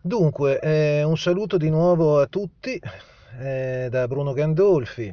Dunque, eh, un saluto di nuovo a tutti eh, da Bruno Gandolfi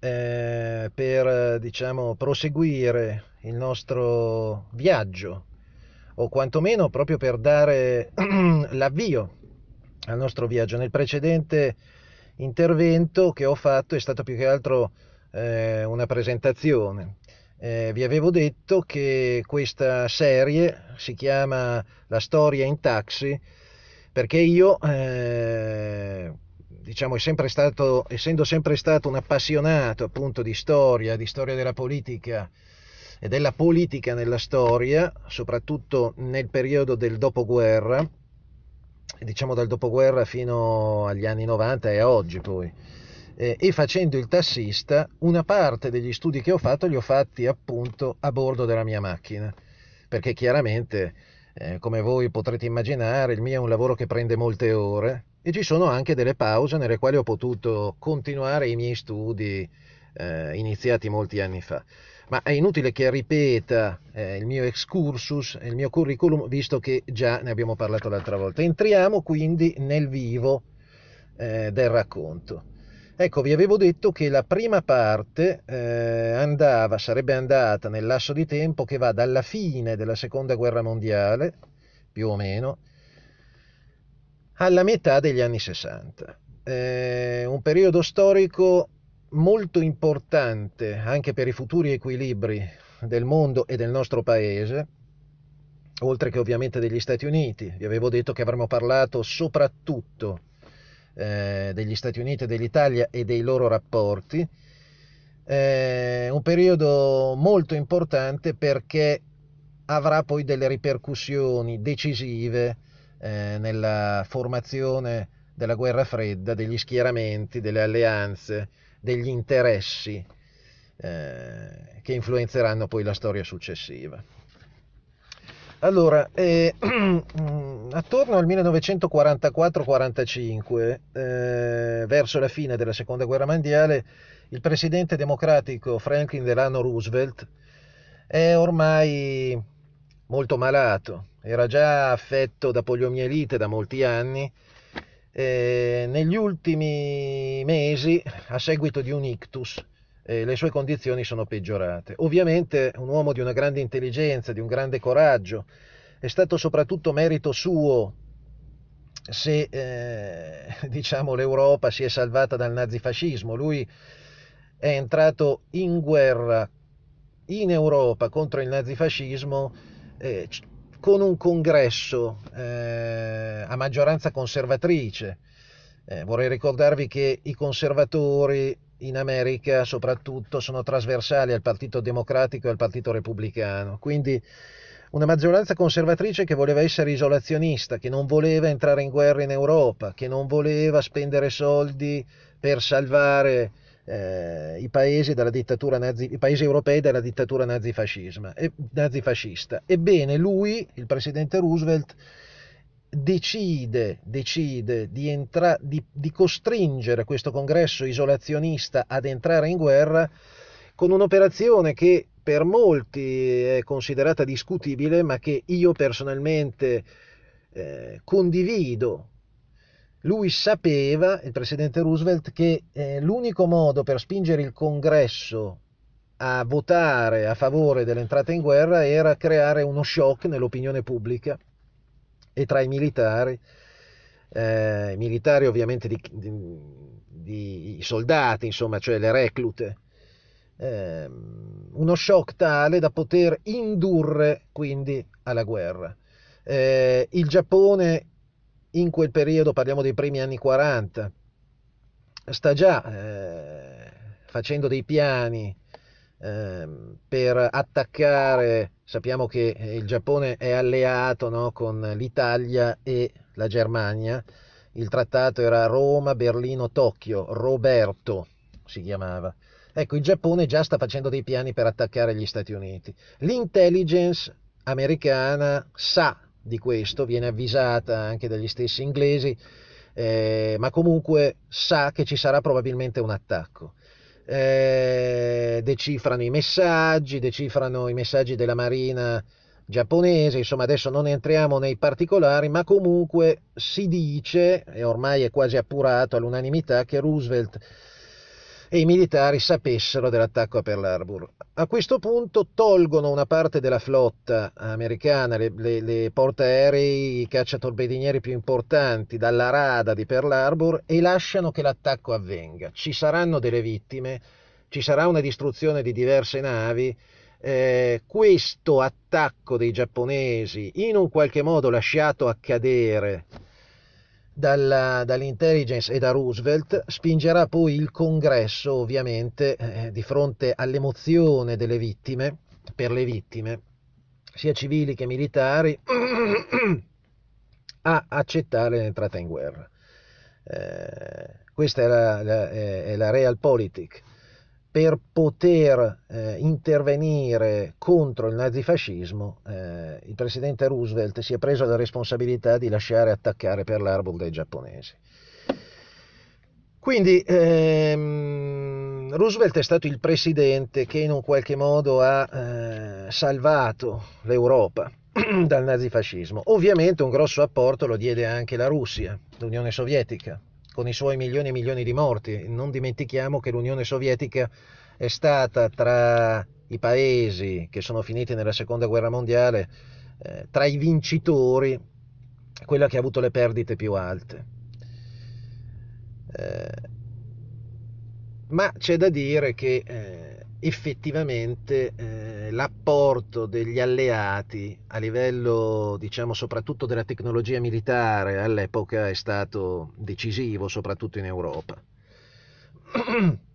eh, per diciamo, proseguire il nostro viaggio o quantomeno proprio per dare l'avvio al nostro viaggio. Nel precedente intervento che ho fatto è stato più che altro eh, una presentazione. Eh, vi avevo detto che questa serie si chiama La storia in taxi perché io, eh, diciamo, sempre stato, essendo sempre stato un appassionato appunto di storia, di storia della politica e della politica nella storia, soprattutto nel periodo del dopoguerra, diciamo dal dopoguerra fino agli anni 90 e a oggi poi, eh, e facendo il tassista, una parte degli studi che ho fatto li ho fatti appunto a bordo della mia macchina, perché chiaramente eh, come voi potrete immaginare, il mio è un lavoro che prende molte ore e ci sono anche delle pause nelle quali ho potuto continuare i miei studi eh, iniziati molti anni fa. Ma è inutile che ripeta eh, il mio excursus, il mio curriculum, visto che già ne abbiamo parlato l'altra volta. Entriamo quindi nel vivo eh, del racconto. Ecco, vi avevo detto che la prima parte eh, andava, sarebbe andata nel lasso di tempo che va dalla fine della seconda guerra mondiale, più o meno, alla metà degli anni 60. Eh, un periodo storico molto importante anche per i futuri equilibri del mondo e del nostro paese, oltre che ovviamente degli Stati Uniti. Vi avevo detto che avremmo parlato soprattutto eh, degli Stati Uniti dell'Italia e dei loro rapporti. Eh, un periodo molto importante perché avrà poi delle ripercussioni decisive eh, nella formazione della guerra fredda, degli schieramenti, delle alleanze, degli interessi eh, che influenzeranno poi la storia successiva. Allora, eh, attorno al 1944-45, eh, verso la fine della seconda guerra mondiale, il presidente democratico Franklin Delano Roosevelt è ormai molto malato, era già affetto da poliomielite da molti anni. Eh, negli ultimi mesi, a seguito di un ictus, eh, le sue condizioni sono peggiorate. Ovviamente un uomo di una grande intelligenza, di un grande coraggio, è stato soprattutto merito suo se eh, diciamo, l'Europa si è salvata dal nazifascismo. Lui è entrato in guerra in Europa contro il nazifascismo eh, con un congresso eh, a maggioranza conservatrice. Eh, vorrei ricordarvi che i conservatori in America soprattutto sono trasversali al Partito Democratico e al Partito Repubblicano, quindi una maggioranza conservatrice che voleva essere isolazionista, che non voleva entrare in guerra in Europa, che non voleva spendere soldi per salvare eh, i, paesi nazi, i, paesi europei dalla dittatura nazifascista. Ebbene, lui, il presidente Roosevelt, decide, decide di, entra- di, di costringere questo congresso isolazionista ad entrare in guerra con un'operazione che per molti è considerata discutibile, ma che io personalmente eh, condivido. Lui sapeva, il presidente Roosevelt, che eh, l'unico modo per spingere il congresso a votare a favore dell'entrata in guerra era creare uno shock nell'opinione pubblica e tra i militari, eh, militari ovviamente di, di, di soldati, insomma, cioè le reclute, eh, uno shock tale da poter indurre quindi alla guerra. Eh, il Giappone in quel periodo, parliamo dei primi anni 40, sta già eh, facendo dei piani Ehm, per attaccare, sappiamo che il Giappone è alleato no, con l'Italia e la Germania, il trattato era Roma, Berlino, Tokyo, Roberto si chiamava. Ecco, il Giappone già sta facendo dei piani per attaccare gli Stati Uniti. L'intelligence americana sa di questo, viene avvisata anche dagli stessi inglesi, eh, ma comunque sa che ci sarà probabilmente un attacco eh, decifrano i messaggi, decifrano i messaggi della Marina giapponese, insomma adesso non entriamo nei particolari, ma comunque si dice, e ormai è quasi appurato all'unanimità, che Roosevelt e i militari sapessero dell'attacco a Pearl Harbor. A questo punto tolgono una parte della flotta americana, le, le, le portaerei, i cacciatorpedinieri più importanti dalla rada di Pearl Harbor e lasciano che l'attacco avvenga. Ci saranno delle vittime, ci sarà una distruzione di diverse navi, eh, questo attacco dei giapponesi in un qualche modo lasciato accadere dalla, dall'intelligence e da Roosevelt spingerà poi il congresso ovviamente eh, di fronte all'emozione delle vittime per le vittime sia civili che militari a accettare l'entrata in guerra. Eh, questa è la, la, è la realpolitik per poter eh, intervenire contro il nazifascismo, eh, il presidente Roosevelt si è preso la responsabilità di lasciare attaccare per l'Arbol dei giapponesi. Quindi ehm, Roosevelt è stato il presidente che in un qualche modo ha eh, salvato l'Europa dal nazifascismo. Ovviamente un grosso apporto lo diede anche la Russia, l'Unione Sovietica, con i suoi milioni e milioni di morti. Non dimentichiamo che l'Unione Sovietica è stata tra i paesi che sono finiti nella seconda guerra mondiale, eh, tra i vincitori, quella che ha avuto le perdite più alte. Eh, ma c'è da dire che eh, effettivamente eh, l'apporto degli alleati a livello, diciamo, soprattutto della tecnologia militare all'epoca è stato decisivo, soprattutto in Europa.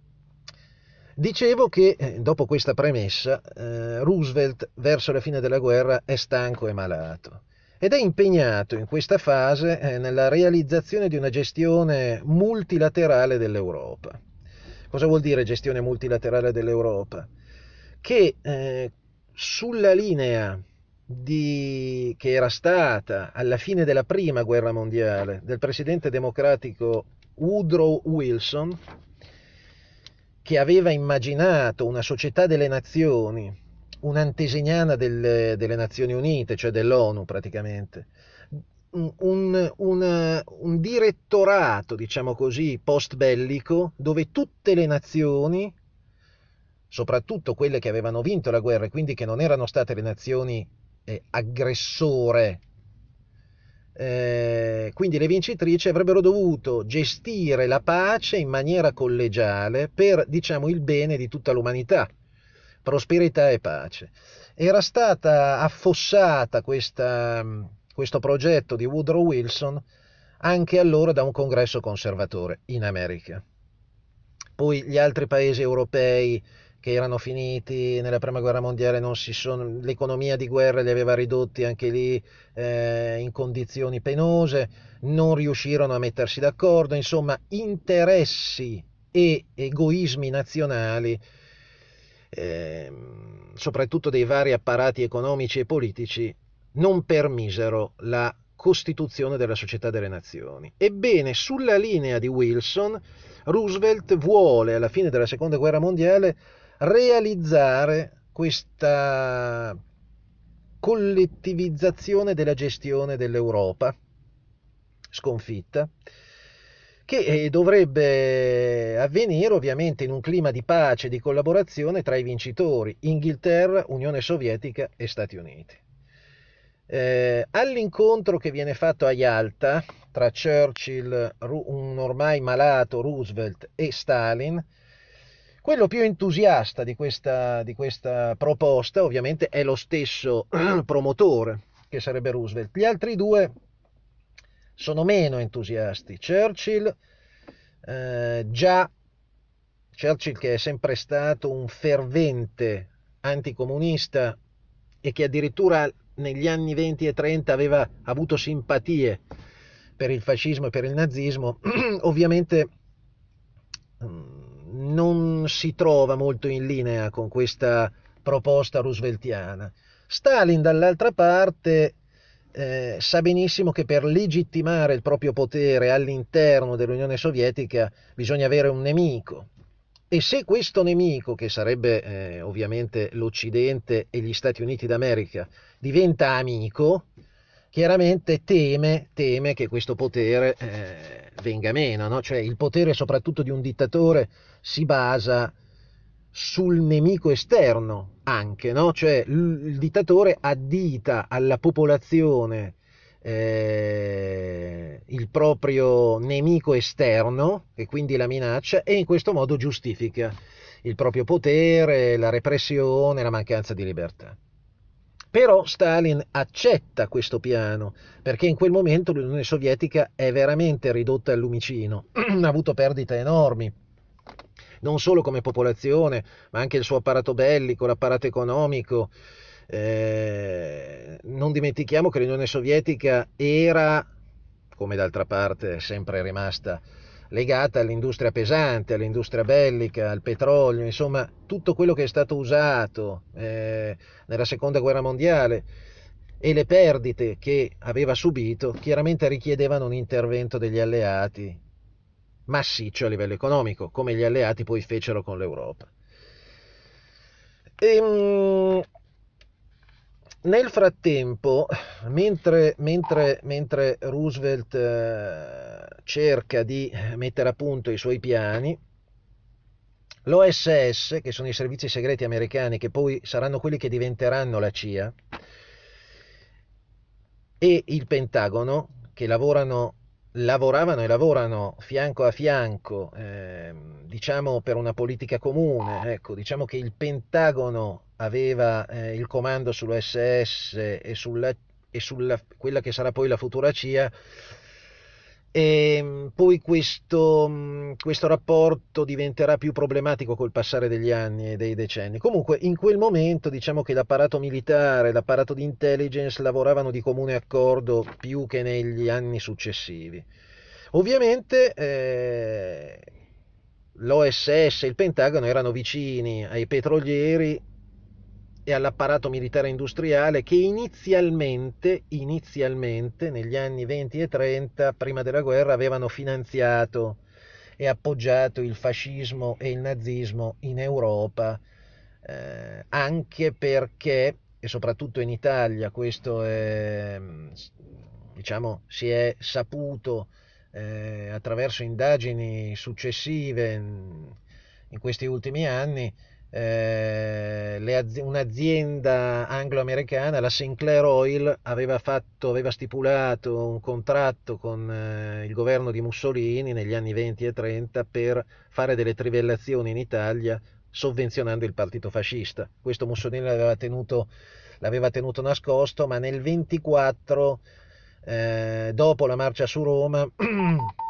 Dicevo che eh, dopo questa premessa eh, Roosevelt verso la fine della guerra è stanco e malato ed è impegnato in questa fase eh, nella realizzazione di una gestione multilaterale dell'Europa. Cosa vuol dire gestione multilaterale dell'Europa? Che eh, sulla linea di, che era stata alla fine della prima guerra mondiale del presidente democratico Woodrow Wilson, che aveva immaginato una società delle nazioni, un'antesignana delle, delle Nazioni Unite, cioè dell'ONU praticamente, un, un, un direttorato, diciamo così, post bellico, dove tutte le nazioni, soprattutto quelle che avevano vinto la guerra e quindi che non erano state le nazioni eh, aggressore, eh, quindi le vincitrici avrebbero dovuto gestire la pace in maniera collegiale per, diciamo, il bene di tutta l'umanità, prosperità e pace. Era stata affossata questa questo progetto di Woodrow Wilson anche allora da un congresso conservatore in America. Poi gli altri paesi europei che erano finiti nella prima guerra mondiale, sono, l'economia di guerra li aveva ridotti anche lì eh, in condizioni penose, non riuscirono a mettersi d'accordo, insomma interessi e egoismi nazionali, eh, soprattutto dei vari apparati economici e politici, non permisero la costituzione della Società delle Nazioni. Ebbene, sulla linea di Wilson, Roosevelt vuole, alla fine della Seconda Guerra Mondiale, realizzare questa collettivizzazione della gestione dell'Europa sconfitta, che eh, dovrebbe avvenire ovviamente in un clima di pace e di collaborazione tra i vincitori, Inghilterra, Unione Sovietica e Stati Uniti. Eh, all'incontro che viene fatto a Yalta tra Churchill, un ormai malato Roosevelt e Stalin, quello più entusiasta di questa, di questa proposta ovviamente è lo stesso promotore, che sarebbe Roosevelt. Gli altri due sono meno entusiasti. Churchill, eh, già Churchill che è sempre stato un fervente anticomunista e che addirittura negli anni 20 e 30 aveva avuto simpatie per il fascismo e per il nazismo, ovviamente mm, non si trova molto in linea con questa proposta rooseveltiana. Stalin, dall'altra parte, eh, sa benissimo che per legittimare il proprio potere all'interno dell'Unione Sovietica bisogna avere un nemico E se questo nemico, che sarebbe eh, ovviamente l'Occidente e gli Stati Uniti d'America, diventa amico, chiaramente teme, teme che questo potere eh, venga meno, no? cioè il potere soprattutto di un dittatore si basa sul nemico esterno anche, no? cioè il dittatore addita alla popolazione eh, il proprio nemico esterno, e quindi la minaccia, e in questo modo giustifica il proprio potere, la repressione, la mancanza di libertà. Però Stalin accetta questo piano, perché in quel momento l'Unione Sovietica è veramente ridotta al lumicino, ha avuto perdite enormi, non solo come popolazione, ma anche il suo apparato bellico, l'apparato economico. Eh, non dimentichiamo che l'Unione Sovietica era, come d'altra parte è sempre rimasta, legata all'industria pesante, all'industria bellica, al petrolio, insomma tutto quello che è stato usato eh, nella seconda guerra mondiale e le perdite che aveva subito chiaramente richiedevano un intervento degli alleati massiccio a livello economico, come gli alleati poi fecero con l'Europa. E, ehm, nel frattempo, mentre, mentre, mentre Roosevelt eh, cerca di mettere a punto i suoi piani, l'OSS, che sono i servizi segreti americani, che poi saranno quelli che diventeranno la CIA, e il Pentagono, che lavorano, lavoravano e lavorano fianco a fianco, eh, diciamo per una politica comune, ecco, diciamo che il Pentagono aveva eh, il comando sull'OSS e sulla, e sulla quella che sarà poi la futura CIA, e mm, poi questo, mm, questo, rapporto diventerà più problematico col passare degli anni e dei decenni. Comunque in quel momento diciamo che l'apparato militare, l'apparato di intelligence lavoravano di comune accordo più che negli anni successivi. Ovviamente eh, l'OSS e il Pentagono erano vicini ai petrolieri e all'apparato militare industriale che inizialmente, inizialmente, negli anni 20 e 30, prima della guerra, avevano finanziato e appoggiato il fascismo e il nazismo in Europa, eh, anche perché, e soprattutto in Italia, questo è, diciamo, si è saputo eh, attraverso indagini successive in, questi ultimi anni, eh, az- un'azienda anglo-americana, la Sinclair Oil, aveva, fatto, aveva stipulato un contratto con eh, il governo di Mussolini negli anni 20 e 30 per fare delle trivellazioni in Italia sovvenzionando il partito fascista. Questo Mussolini l'aveva tenuto, l'aveva tenuto nascosto, ma nel 24, eh, dopo la marcia su Roma,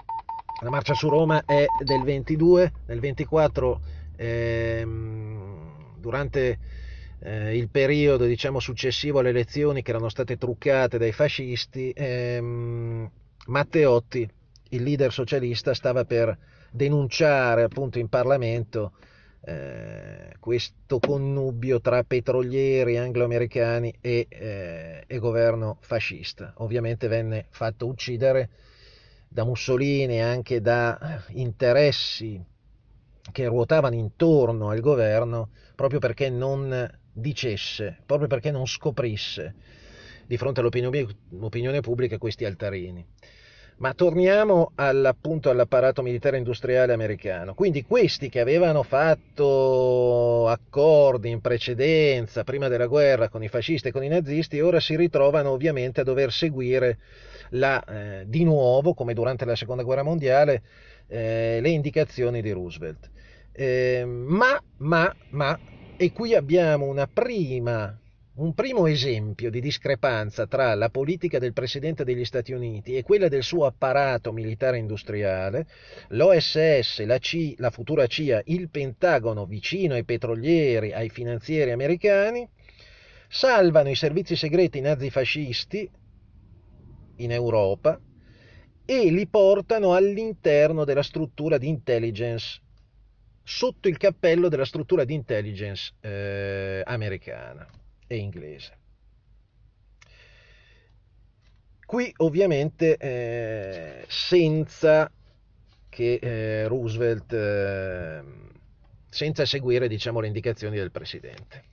la marcia su Roma è del 22, nel 24 ehm, durante eh, il periodo diciamo, successivo alle elezioni che erano state truccate dai fascisti, ehm, Matteotti, il leader socialista, stava per denunciare appunto in Parlamento eh, questo connubio tra petrolieri anglo-americani e, eh, e, governo fascista. Ovviamente venne fatto uccidere da Mussolini e anche da interessi che ruotavano intorno al governo proprio perché non dicesse, proprio perché non scoprisse di fronte all'opinione pubblica questi altarini. Ma torniamo appunto all'apparato militare industriale americano. Quindi questi che avevano fatto accordi in precedenza, prima della guerra, con i fascisti e con i nazisti, ora si ritrovano ovviamente a dover seguire la, eh, di nuovo, come durante la seconda guerra mondiale, eh, le indicazioni di Roosevelt. Eh, ma, ma, ma, e qui abbiamo una prima, un primo esempio di discrepanza tra la politica del Presidente degli Stati Uniti e quella del suo apparato militare industriale, l'OSS, la, C, la futura CIA, il Pentagono vicino ai petrolieri, ai finanzieri americani, salvano i servizi segreti nazifascisti in Europa e li portano all'interno della struttura di intelligence sotto il cappello della struttura di intelligence eh, americana e inglese. Qui ovviamente eh, senza che eh, Roosevelt eh, senza seguire diciamo, le indicazioni del Presidente.